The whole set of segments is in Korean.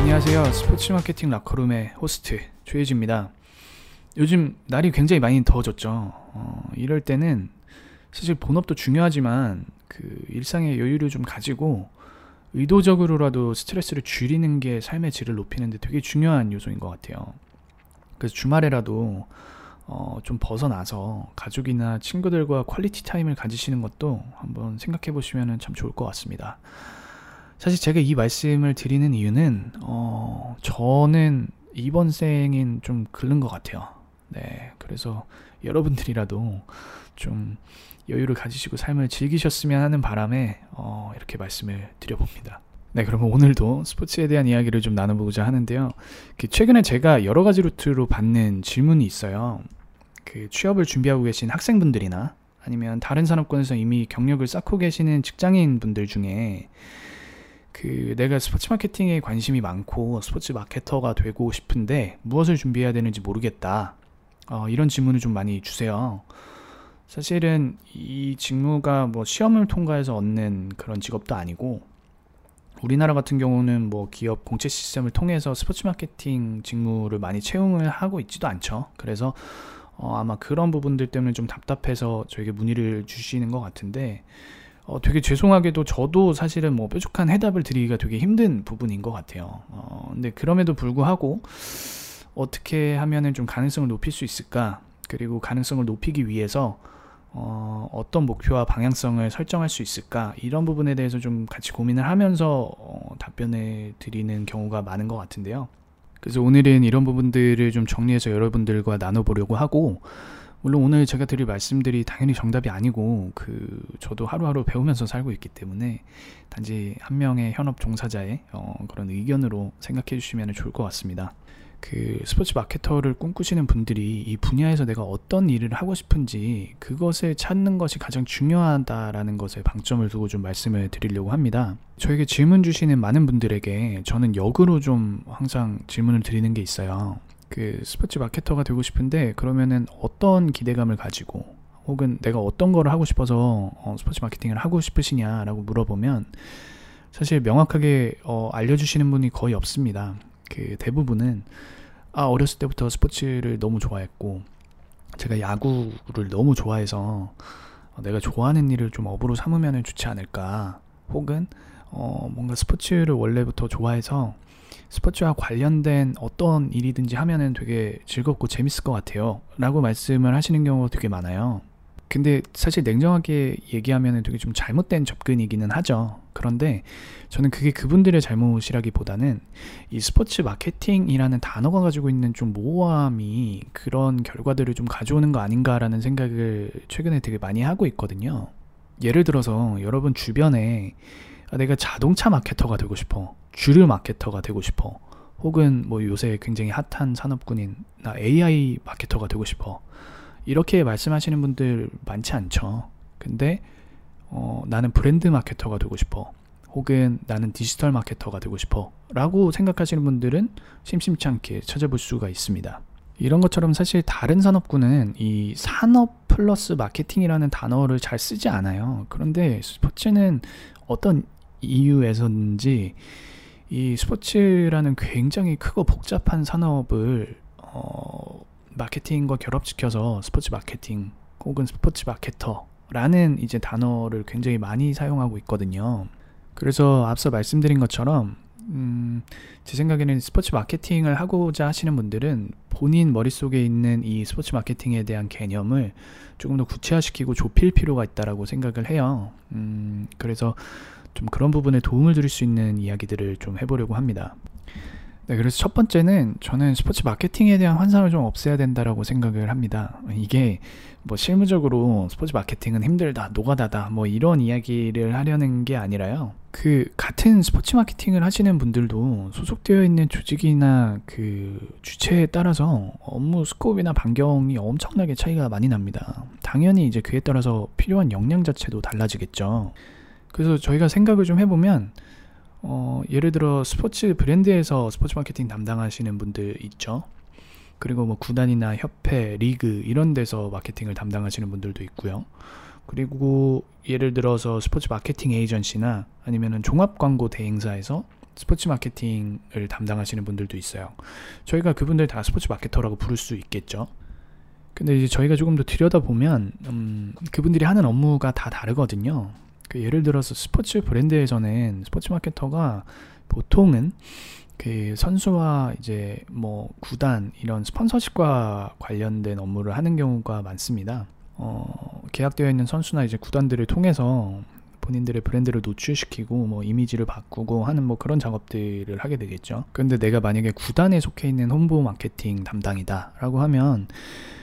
안녕하세요. 스포츠 마케팅 라커룸의 호스트 조혜지입니다. 요즘 날이 굉장히 많이 더워졌죠. 어, 이럴 때는 사실 본업도 중요하지만 그 일상의 여유를 좀 가지고 의도적으로라도 스트레스를 줄이는 게 삶의 질을 높이는데 되게 중요한 요소인 것 같아요. 그래서 주말에라도 어, 좀 벗어나서 가족이나 친구들과 quality time을 가지시는 것도 한번 생각해 보시면 참 좋을 것 같습니다. 사실 제가 이 말씀을 드리는 이유는 어, 저는 이번 생인 좀 글른 것 같아요. 네, 그래서 여러분들이라도 좀 여유를 가지시고 삶을 즐기셨으면 하는 바람에 어, 이렇게 말씀을 드려봅니다. 네, 그러면 오늘도 스포츠에 대한 이야기를 좀 나눠보고자 하는데요. 그 최근에 제가 여러 가지 루트로 받는 질문이 있어요. 그 취업을 준비하고 계신 학생분들이나 아니면 다른 산업군에서 이미 경력을 쌓고 계시는 직장인 분들 중에 그 내가 스포츠 마케팅에 관심이 많고 스포츠 마케터가 되고 싶은데 무엇을 준비해야 되는지 모르겠다. 어, 이런 질문을 좀 많이 주세요. 사실은 이 직무가 뭐 시험을 통과해서 얻는 그런 직업도 아니고 우리나라 같은 경우는 뭐 기업 공채 시스템을 통해서 스포츠 마케팅 직무를 많이 채용을 하고 있지도 않죠. 그래서 어, 아마 그런 부분들 때문에 좀 답답해서 저에게 문의를 주시는 것 같은데 어, 되게 죄송하게도 저도 사실은 뭐 뾰족한 해답을 드리기가 되게 힘든 부분인 것 같아요. 어, 근데 그럼에도 불구하고 어떻게 하면은 좀 가능성을 높일 수 있을까? 그리고 가능성을 높이기 위해서 어, 어떤 목표와 방향성을 설정할 수 있을까? 이런 부분에 대해서 좀 같이 고민을 하면서 어, 답변을 드리는 경우가 많은 것 같은데요. 그래서 오늘은 이런 부분들을 좀 정리해서 여러분들과 나눠보려고 하고, 물론 오늘 제가 드릴 말씀들이 당연히 정답이 아니고 그 저도 하루하루 배우면서 살고 있기 때문에 단지 한 명의 현업 종사자의 어, 그런 의견으로 생각해 주시면 좋을 것 같습니다. 그 스포츠 마케터를 꿈꾸시는 분들이 이 분야에서 내가 어떤 일을 하고 싶은지 그것을 찾는 것이 가장 중요하다라는 것에 방점을 두고 좀 말씀을 드리려고 합니다. 저에게 질문 주시는 많은 분들에게 저는 역으로 좀 항상 질문을 드리는 게 있어요. 그 스포츠 마케터가 되고 싶은데 그러면은 어떤 기대감을 가지고 혹은 내가 어떤 거를 하고 싶어서 어, 스포츠 마케팅을 하고 싶으시냐라고 물어보면 사실 명확하게 어, 알려주시는 분이 거의 없습니다. 그 대부분은 아 어렸을 때부터 스포츠를 너무 좋아했고 제가 야구를 너무 좋아해서 어, 내가 좋아하는 일을 좀 업으로 삼으면 좋지 않을까 혹은 어, 뭔가 스포츠를 원래부터 좋아해서 스포츠와 관련된 어떤 일이든지 하면은 되게 즐겁고 재밌을 것 같아요. 라고 말씀을 하시는 경우가 되게 많아요. 근데 사실 냉정하게 얘기하면 되게 좀 잘못된 접근이기는 하죠. 그런데 저는 그게 그분들의 잘못이라기보다는 이 스포츠 마케팅이라는 단어가 가지고 있는 좀 모호함이 그런 결과들을 좀 가져오는 거 아닌가라는 생각을 최근에 되게 많이 하고 있거든요. 예를 들어서 여러분 주변에 내가 자동차 마케터가 되고 싶어. 주류 마케터가 되고 싶어. 혹은 뭐 요새 굉장히 핫한 산업군인 나 AI 마케터가 되고 싶어. 이렇게 말씀하시는 분들 많지 않죠. 근데 어, 나는 브랜드 마케터가 되고 싶어. 혹은 나는 디지털 마케터가 되고 싶어. 라고 생각하시는 분들은 심심치 않게 찾아볼 수가 있습니다. 이런 것처럼 사실 다른 산업군은 이 산업 플러스 마케팅이라는 단어를 잘 쓰지 않아요. 그런데 스포츠는 어떤 이유에서인지 이 스포츠라는 굉장히 크고 복잡한 산업을 어, 마케팅과 결합시켜서 스포츠 마케팅 혹은 스포츠 마케터라는 이제 단어를 굉장히 많이 사용하고 있거든요. 그래서 앞서 말씀드린 것처럼 음, 제 생각에는 스포츠 마케팅을 하고자 하시는 분들은 본인 머릿속에 있는 이 스포츠 마케팅에 대한 개념을 조금 더 구체화시키고 좁힐 필요가 있다라고 생각을 해요. 음, 그래서 좀 그런 부분에 도움을 드릴 수 있는 이야기들을 좀 해보려고 합니다. 네, 그래서 첫 번째는 저는 스포츠 마케팅에 대한 환상을 좀 없애야 된다라고 생각을 합니다. 이게 뭐 실무적으로 스포츠 마케팅은 힘들다, 노가다다, 뭐 이런 이야기를 하려는 게 아니라요. 그 같은 스포츠 마케팅을 하시는 분들도 소속되어 있는 조직이나 그 주체에 따라서 업무 scope이나 반경이 엄청나게 차이가 많이 납니다. 당연히 이제 그에 따라서 필요한 역량 자체도 달라지겠죠. 그래서 저희가 생각을 좀 해보면 어, 예를 들어 스포츠 브랜드에서 스포츠 마케팅 담당하시는 분들 있죠. 그리고 뭐 구단이나 협회, 리그 이런 데서 마케팅을 담당하시는 분들도 있고요. 그리고 예를 들어서 스포츠 마케팅 에이전시나 아니면은 종합 광고 대행사에서 스포츠 마케팅을 담당하시는 분들도 있어요. 저희가 그분들 다 스포츠 마케터라고 부를 수 있겠죠. 근데 이제 저희가 조금 더 들여다보면 음, 그분들이 하는 업무가 다 다르거든요. 그 예를 들어서 스포츠 브랜드에서는 스포츠 마케터가 보통은 그 선수와 이제 뭐 구단 이런 스폰서십과 관련된 업무를 하는 경우가 많습니다. 어, 계약되어 있는 선수나 이제 구단들을 통해서 본인들의 브랜드를 노출시키고 뭐 이미지를 바꾸고 하는 뭐 그런 작업들을 하게 되겠죠. 그런데 내가 만약에 구단에 속해 있는 홍보 마케팅 담당이다라고 하면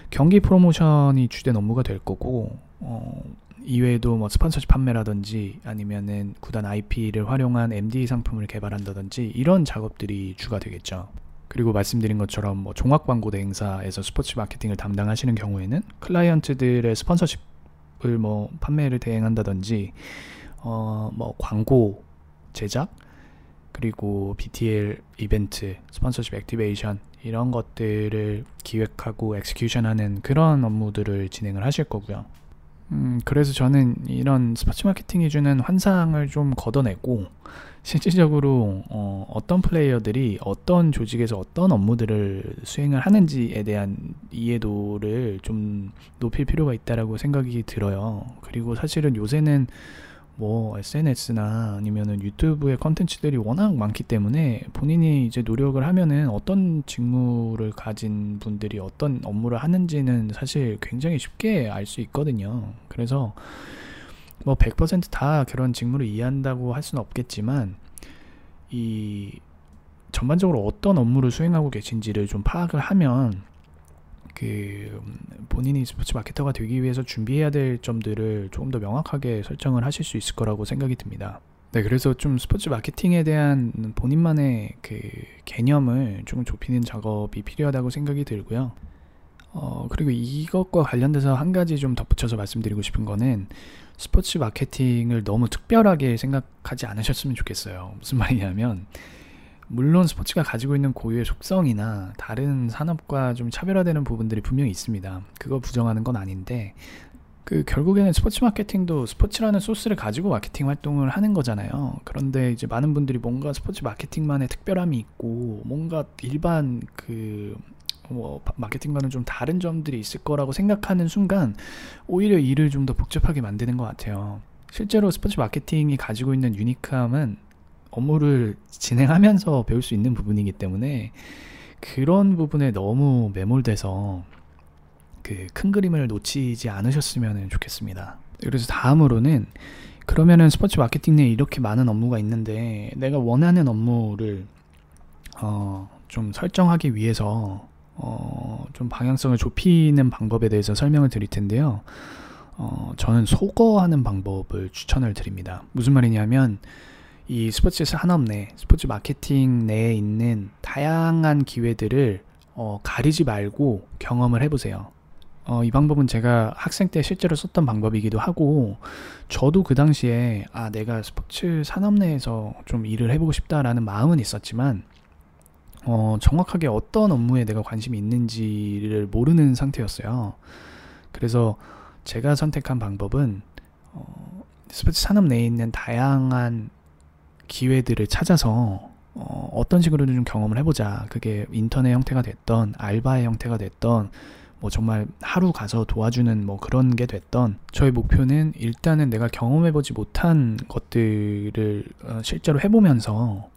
경기 프로모션이 주된 업무가 될 거고 어, 이외에도 뭐 스폰서십 판매라든지 아니면은 구단 IP를 활용한 MD 상품을 개발한다든지 이런 작업들이 주가 되겠죠. 그리고 말씀드린 것처럼 뭐 종합 광고 대행사에서 스포츠 마케팅을 담당하시는 경우에는 클라이언트들의 스폰서십을 뭐 판매를 대행한다든지 어 뭐 광고 제작 그리고 BTL 이벤트 스폰서십 activation 이런 것들을 기획하고 execution하는 그런 업무들을 진행을 하실 거고요. 음, 그래서 저는 이런 스포츠 마케팅이 주는 환상을 좀 걷어내고 실질적으로 어, 어떤 플레이어들이 어떤 조직에서 어떤 업무들을 수행을 하는지에 대한 이해도를 좀 높일 필요가 있다라고 생각이 들어요. 그리고 사실은 요새는 뭐 SNS나 아니면은 유튜브의 컨텐츠들이 워낙 많기 때문에 본인이 이제 노력을 하면은 어떤 직무를 가진 분들이 어떤 업무를 하는지는 사실 굉장히 쉽게 알 수 있거든요. 그래서 뭐 100%다 그런 직무를 이해한다고 할 수는 없겠지만 이 전반적으로 어떤 업무를 수행하고 계신지를 좀 파악을 하면 그 본인이 스포츠 마케터가 되기 위해서 준비해야 될 점들을 조금 더 명확하게 설정을 하실 수 있을 거라고 생각이 듭니다. 네, 그래서 좀 스포츠 마케팅에 대한 본인만의 그 개념을 조금 좁히는 작업이 필요하다고 생각이 들고요. 어, 그리고 이것과 관련돼서 한 가지 좀 덧붙여서 말씀드리고 싶은 거는 스포츠 마케팅을 너무 특별하게 생각하지 않으셨으면 좋겠어요. 무슨 말이냐면, 물론 스포츠가 가지고 있는 고유의 속성이나 다른 산업과 좀 차별화되는 부분들이 분명히 있습니다. 그거 부정하는 건 아닌데 그 결국에는 스포츠 마케팅도 스포츠라는 소스를 가지고 마케팅 활동을 하는 거잖아요. 그런데 이제 많은 분들이 뭔가 스포츠 마케팅만의 특별함이 있고 뭔가 일반 그 뭐 마케팅과는 좀 다른 점들이 있을 거라고 생각하는 순간 오히려 일을 좀 더 복잡하게 만드는 것 같아요. 실제로 스포츠 마케팅이 가지고 있는 유니크함은 업무를 진행하면서 배울 수 있는 부분이기 때문에 그런 부분에 너무 매몰돼서 그 큰 그림을 놓치지 않으셨으면 좋겠습니다. 그래서 다음으로는 그러면은 스포츠 마케팅 내에 이렇게 많은 업무가 있는데 내가 원하는 업무를 어, 좀 설정하기 위해서 어, 좀 방향성을 좁히는 방법에 대해서 설명을 드릴 텐데요. 어, 저는 소거하는 방법을 추천을 드립니다. 무슨 말이냐면 이 스포츠 산업 내, 스포츠 마케팅 내에 있는 다양한 기회들을 어, 가리지 말고 경험을 해보세요. 어, 이 방법은 제가 학생 때 실제로 썼던 방법이기도 하고, 저도 그 당시에, 아, 내가 스포츠 산업 내에서 좀 일을 해보고 싶다라는 마음은 있었지만, 어, 정확하게 어떤 업무에 내가 관심이 있는지를 모르는 상태였어요. 그래서 제가 선택한 방법은, 어, 스포츠 산업 내에 있는 다양한 기회들을 찾아서 어, 어떤 식으로든 좀 경험을 해보자. 그게 인터넷 형태가 됐던 알바의 형태가 됐던 뭐 정말 하루 가서 도와주는 뭐 그런 게 됐던 저의 목표는 일단은 내가 경험해보지 못한 것들을 어, 실제로 해보면서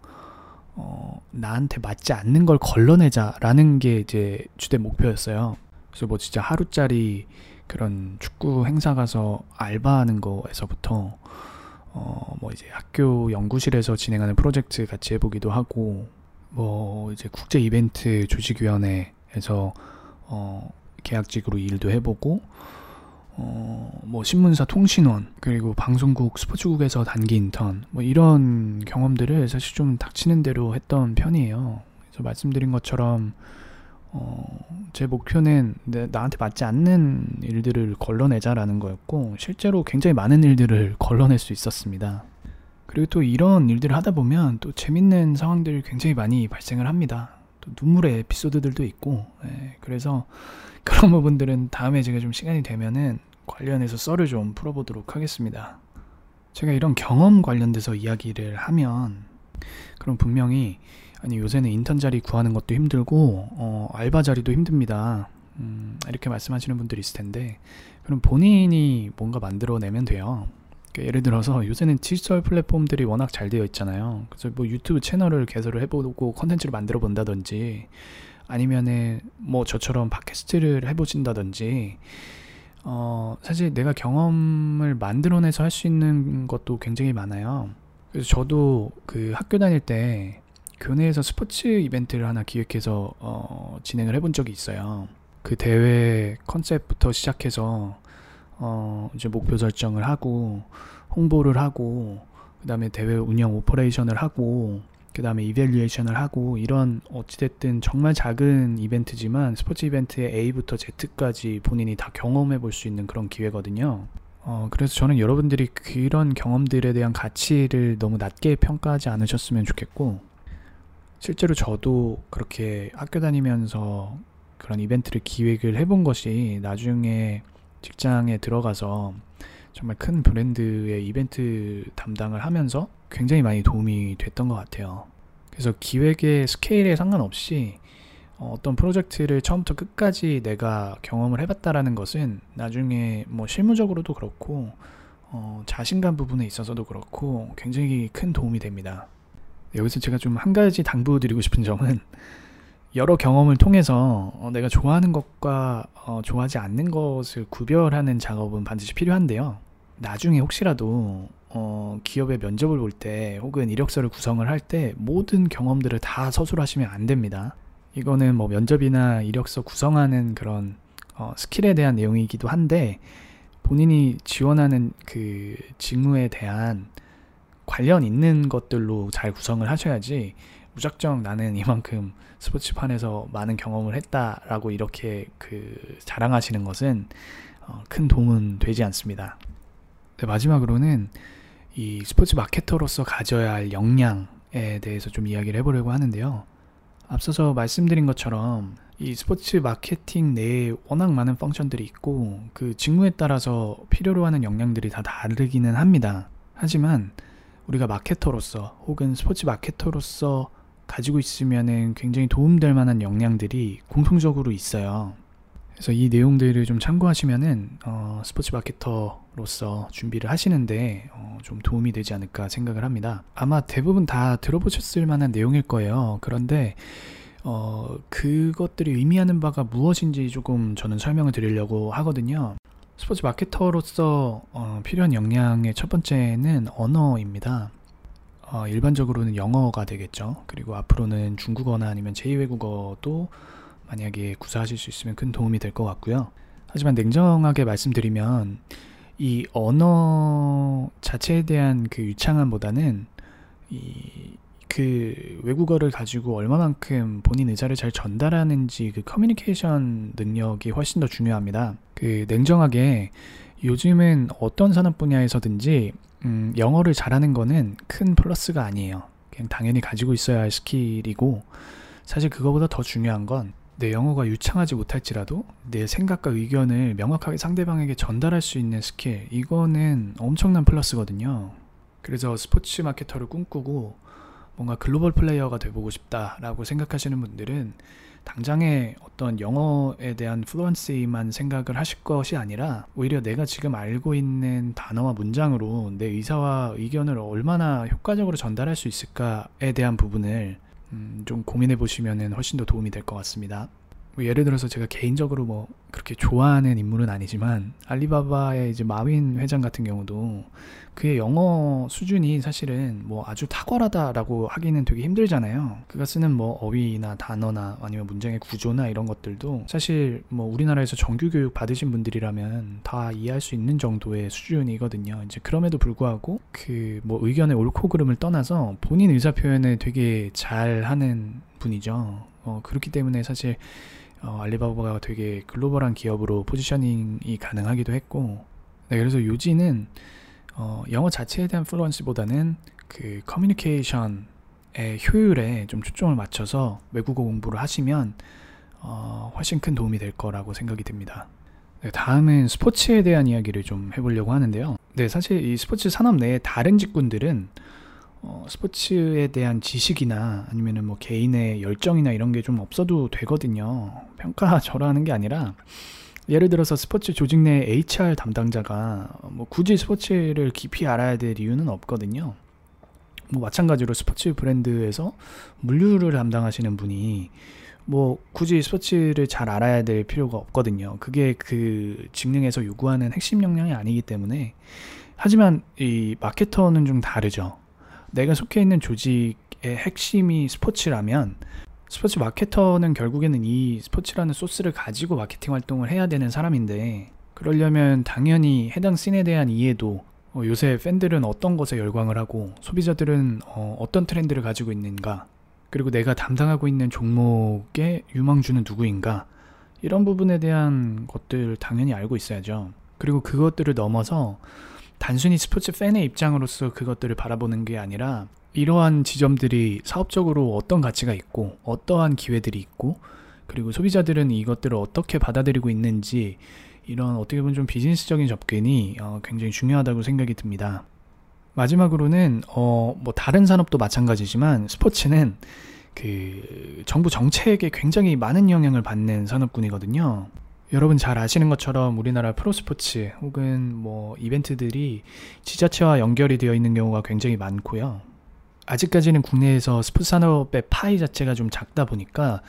어, 나한테 맞지 않는 걸 걸러내자라는 게 이제 주된 목표였어요. 그래서 뭐 진짜 하루짜리 그런 축구 행사 가서 알바하는 거에서부터 어, 뭐 이제 학교 연구실에서 진행하는 프로젝트 같이 해보기도 하고, 뭐 이제 국제 이벤트 조직위원회에서 어, 계약직으로 일도 해보고, 어, 뭐 신문사 통신원 그리고 방송국 스포츠국에서 단기 인턴 뭐 이런 경험들을 사실 좀 닥치는 대로 했던 편이에요. 그래서 말씀드린 것처럼 어, 제 목표는 내, 나한테 맞지 않는 일들을 걸러내자라는 거였고, 실제로 굉장히 많은 일들을 걸러낼 수 있었습니다. 그리고 또 이런 일들을 하다 보면 또 재밌는 상황들이 굉장히 많이 발생을 합니다. 또 눈물의 에피소드들도 있고 예, 그래서 그런 부분들은 다음에 제가 좀 시간이 되면은 관련해서 썰을 좀 풀어보도록 하겠습니다. 제가 이런 경험 관련돼서 이야기를 하면 그럼 분명히 아니 요새는 인턴 자리 구하는 것도 힘들고 어, 알바 자리도 힘듭니다. 음, 이렇게 말씀하시는 분들이 있을 텐데 그럼 본인이 뭔가 만들어내면 돼요. 그러니까 예를 들어서 요새는 디지털 플랫폼들이 워낙 잘 되어 있잖아요. 그래서 뭐 유튜브 채널을 개설을 해보고 컨텐츠를 만들어 본다든지 아니면은 뭐 저처럼 팟캐스트를 해보신다든지 어 사실 내가 경험을 만들어내서 할 수 있는 것도 굉장히 많아요. 그래서 저도 그 학교 다닐 때 교내에서 스포츠 이벤트를 하나 기획해서 어 진행을 해본 적이 있어요. 그 대회 컨셉부터 시작해서 어 이제 목표 설정을 하고 홍보를 하고 그다음에 대회 운영 operation을 하고 그다음에 evaluation을 하고 이런 어찌됐든 정말 작은 이벤트지만 스포츠 이벤트의 A부터 Z까지 본인이 다 경험해 볼 수 있는 그런 기회거든요. 어, 그래서 저는 여러분들이 그런 경험들에 대한 가치를 너무 낮게 평가하지 않으셨으면 좋겠고, 실제로 저도 그렇게 학교 다니면서 그런 이벤트를 기획을 해본 것이 나중에 직장에 들어가서 정말 큰 브랜드의 이벤트 담당을 하면서 굉장히 많이 도움이 됐던 것 같아요. 그래서 기획의 스케일에 상관없이 어, 어떤 프로젝트를 처음부터 끝까지 내가 경험을 해봤다라는 것은 나중에 뭐 실무적으로도 그렇고 어, 자신감 부분에 있어서도 그렇고 굉장히 큰 도움이 됩니다. 여기서 제가 좀 한 가지 당부드리고 싶은 점은 여러 경험을 통해서 어, 내가 좋아하는 것과 어, 좋아하지 않는 것을 구별하는 작업은 반드시 필요한데요. 나중에 혹시라도 어, 기업의 면접을 볼 때 혹은 이력서를 구성을 할 때 모든 경험들을 다 서술하시면 안 됩니다. 이거는 뭐 면접이나 이력서 구성하는 그런 어, 스킬에 대한 내용이기도 한데 본인이 지원하는 그 직무에 대한 관련 있는 것들로 잘 구성을 하셔야지 무작정 나는 이만큼 스포츠판에서 많은 경험을 했다라고 이렇게 그 자랑하시는 것은 어, 큰 도움은 되지 않습니다. 네, 마지막으로는 이 스포츠 마케터로서 가져야 할 역량에 대해서 좀 이야기를 해보려고 하는데요. 앞서서 말씀드린 것처럼 이 스포츠 마케팅 내에 워낙 많은 펑션들이 있고 그 직무에 따라서 필요로 하는 역량들이 다 다르기는 합니다. 하지만 우리가 마케터로서 혹은 스포츠 마케터로서 가지고 있으면은 굉장히 도움될 만한 역량들이 공통적으로 있어요. 그래서 이 내용들을 좀 참고하시면은 어, 스포츠 마케터로서 준비를 하시는데 어, 좀 도움이 되지 않을까 생각을 합니다. 아마 대부분 다 들어보셨을 만한 내용일 거예요. 그런데 어, 그것들이 의미하는 바가 무엇인지 조금 저는 설명을 드리려고 하거든요. 스포츠 마케터로서 어, 필요한 역량의 첫 번째는 언어입니다. 어, 일반적으로는 영어가 되겠죠. 그리고 앞으로는 중국어나 아니면 제2외국어도 만약에 구사하실 수 있으면 큰 도움이 될 것 같고요. 하지만 냉정하게 말씀드리면 이 언어 자체에 대한 그 유창함보다는 이 그 외국어를 가지고 얼마만큼 본인 의사를 잘 전달하는지 그 커뮤니케이션 능력이 훨씬 더 중요합니다. 그 냉정하게 요즘은 어떤 산업 분야에서든지 음, 영어를 잘하는 거는 큰 플러스가 아니에요. 그냥 당연히 가지고 있어야 할 스킬이고 사실 그거보다 더 중요한 건 내 영어가 유창하지 못할지라도 내 생각과 의견을 명확하게 상대방에게 전달할 수 있는 스킬 이거는 엄청난 플러스거든요. 그래서 스포츠 마케터를 꿈꾸고 뭔가 글로벌 플레이어가 돼보고 싶다라고 생각하시는 분들은 당장에 어떤 영어에 대한 fluency만 생각을 하실 것이 아니라 오히려 내가 지금 알고 있는 단어와 문장으로 내 의사와 의견을 얼마나 효과적으로 전달할 수 있을까에 대한 부분을 음, 좀 고민해 보시면 훨씬 더 도움이 될 것 같습니다. 뭐 예를 들어서 제가 개인적으로 뭐 그렇게 좋아하는 인물은 아니지만 알리바바의 이제 마윈 회장 같은 경우도 그의 영어 수준이 사실은 뭐 아주 탁월하다라고 하기는 되게 힘들잖아요. 그가 쓰는 뭐 어휘나 단어나 아니면 문장의 구조나 이런 것들도 사실 뭐 우리나라에서 정규 교육 받으신 분들이라면 다 이해할 수 있는 정도의 수준이거든요. 이제 그럼에도 불구하고 그 뭐 의견의 옳고 그름을 떠나서 본인 의사 표현을 되게 잘 하는 분이죠. 어, 그렇기 때문에 사실 어, 알리바바가 되게 글로벌한 기업으로 포지셔닝이 가능하기도 했고 네, 그래서 요지는 어, 영어 자체에 대한 플루언시보다는 그 커뮤니케이션에 효율에 좀 초점을 맞춰서 외국어 공부를 하시면 어, 훨씬 큰 도움이 될 거라고 생각이 듭니다. 네, 다음은 스포츠에 대한 이야기를 좀 해보려고 하는데요. 네, 사실 이 스포츠 산업 내에 다른 직군들은 어, 스포츠에 대한 지식이나 아니면은 뭐 개인의 열정이나 이런 게 좀 없어도 되거든요. 평가절하하는 게 아니라 예를 들어서 스포츠 조직 내 HR 담당자가 뭐 굳이 스포츠를 깊이 알아야 될 이유는 없거든요. 뭐 마찬가지로 스포츠 브랜드에서 물류를 담당하시는 분이 뭐 굳이 스포츠를 잘 알아야 될 필요가 없거든요. 그게 그 직능에서 요구하는 핵심 역량이 아니기 때문에 하지만 이 마케터는 좀 다르죠. 내가 속해 있는 조직의 핵심이 스포츠라면 스포츠 마케터는 결국에는 이 스포츠라는 소스를 가지고 마케팅 활동을 해야 되는 사람인데 그러려면 당연히 해당 씬에 대한 이해도 어, 요새 팬들은 어떤 것에 열광을 하고 소비자들은 어, 어떤 트렌드를 가지고 있는가 그리고 내가 담당하고 있는 종목의 유망주는 누구인가 이런 부분에 대한 것들 당연히 알고 있어야죠. 그리고 그것들을 넘어서 단순히 스포츠 팬의 입장으로서 그것들을 바라보는 게 아니라 이러한 지점들이 사업적으로 어떤 가치가 있고 어떠한 기회들이 있고 그리고 소비자들은 이것들을 어떻게 받아들이고 있는지 이런 어떻게 보면 좀 비즈니스적인 접근이 어, 굉장히 중요하다고 생각이 듭니다. 마지막으로는 어, 뭐 다른 산업도 마찬가지지만 스포츠는 그 정부 정책에 굉장히 많은 영향을 받는 산업군이거든요. 여러분 잘 아시는 것처럼 우리나라 프로스포츠 혹은 뭐 이벤트들이 지자체와 연결이 되어 있는 경우가 굉장히 많고요. 아직까지는 국내에서 스포츠 산업의 파이 자체가 좀 작다 보니까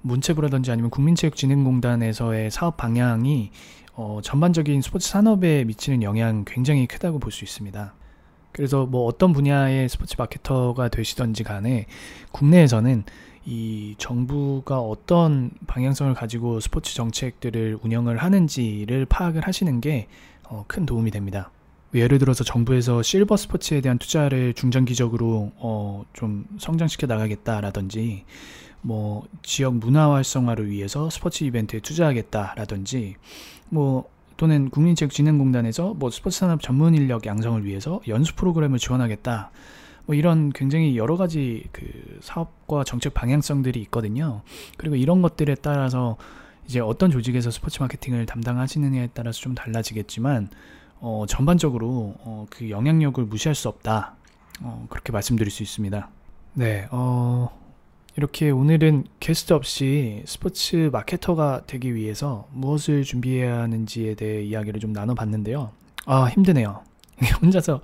문체부라든지 아니면 국민체육진흥공단에서의 사업 방향이 어, 전반적인 스포츠 산업에 미치는 영향 굉장히 크다고 볼 수 있습니다. 그래서 뭐 어떤 분야의 스포츠 마케터가 되시던지 간에 국내에서는 이 정부가 어떤 방향성을 가지고 스포츠 정책들을 운영을 하는지를 파악을 하시는 게큰 어, 도움이 됩니다. 예를 들어서 정부에서 실버 스포츠에 대한 투자를 중장기적으로 어, 좀 성장시켜 나가겠다라든지 뭐 지역 문화 활성화를 위해서 스포츠 이벤트에 투자하겠다라든지 뭐 또는 국민체육진흥공단에서 뭐 스포츠 산업 전문 인력 양성을 위해서 연수 프로그램을 지원하겠다. 뭐 이런 굉장히 여러 가지 그 사업과 정책 방향성들이 있거든요. 그리고 이런 것들에 따라서 이제 어떤 조직에서 스포츠 마케팅을 담당하시느냐에 따라서 좀 달라지겠지만 어, 전반적으로 어, 그 영향력을 무시할 수 없다. 어, 그렇게 말씀드릴 수 있습니다. 네, 어, 이렇게 오늘은 게스트 없이 스포츠 마케터가 되기 위해서 무엇을 준비해야 하는지에 대해 이야기를 좀 나눠봤는데요. 아, 힘드네요. 혼자서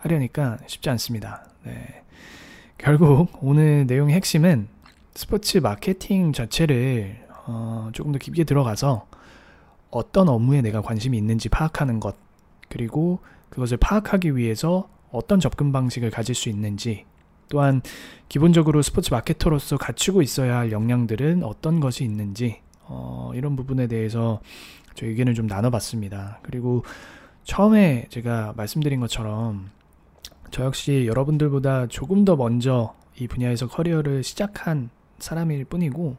하려니까 쉽지 않습니다. 네. 결국 오늘 내용의 핵심은 스포츠 마케팅 자체를 어, 조금 더 깊게 들어가서 어떤 업무에 내가 관심이 있는지 파악하는 것, 그리고 그것을 파악하기 위해서 어떤 접근 방식을 가질 수 있는지, 또한 기본적으로 스포츠 마케터로서 갖추고 있어야 할 역량들은 어떤 것이 있는지 어, 이런 부분에 대해서 저 의견을 좀 나눠봤습니다. 그리고 처음에 제가 말씀드린 것처럼 저 역시 여러분들보다 조금 더 먼저 이 분야에서 커리어를 시작한 사람일 뿐이고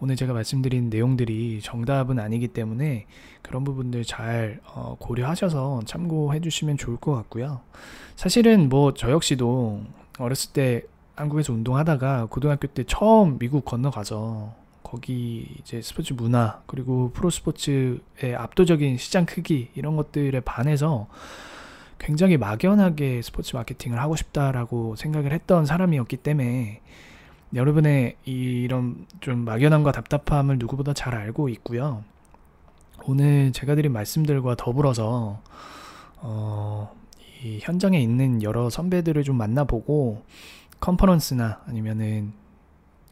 오늘 제가 말씀드린 내용들이 정답은 아니기 때문에 그런 부분들 잘 어, 고려하셔서 참고해 주시면 좋을 것 같고요. 사실은 뭐 저 역시도 어렸을 때 한국에서 운동하다가 고등학교 때 처음 미국 건너가서 거기 이제 스포츠 문화 그리고 프로 스포츠의 압도적인 시장 크기 이런 것들에 반해서 굉장히 막연하게 스포츠 마케팅을 하고 싶다라고 생각을 했던 사람이었기 때문에 여러분의 이런 좀 막연함과 답답함을 누구보다 잘 알고 있고요. 오늘 제가 드린 말씀들과 더불어서 어, 이 현장에 있는 여러 선배들을 좀 만나보고 컨퍼런스나 아니면은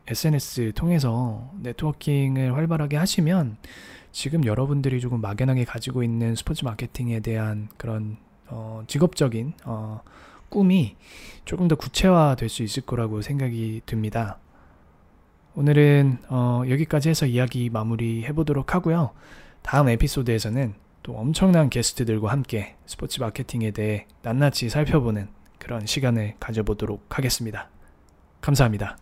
SNS 통해서 네트워킹을 활발하게 하시면 지금 여러분들이 조금 막연하게 가지고 있는 스포츠 마케팅에 대한 그런 어, 직업적인 어, 꿈이 조금 더 구체화될 수 있을 거라고 생각이 듭니다. 오늘은 어, 여기까지 해서 이야기 마무리 해보도록 하고요. 다음 에피소드에서는 또 엄청난 게스트들과 함께 스포츠 마케팅에 대해 낱낱이 살펴보는 그런 시간을 가져보도록 하겠습니다. 감사합니다.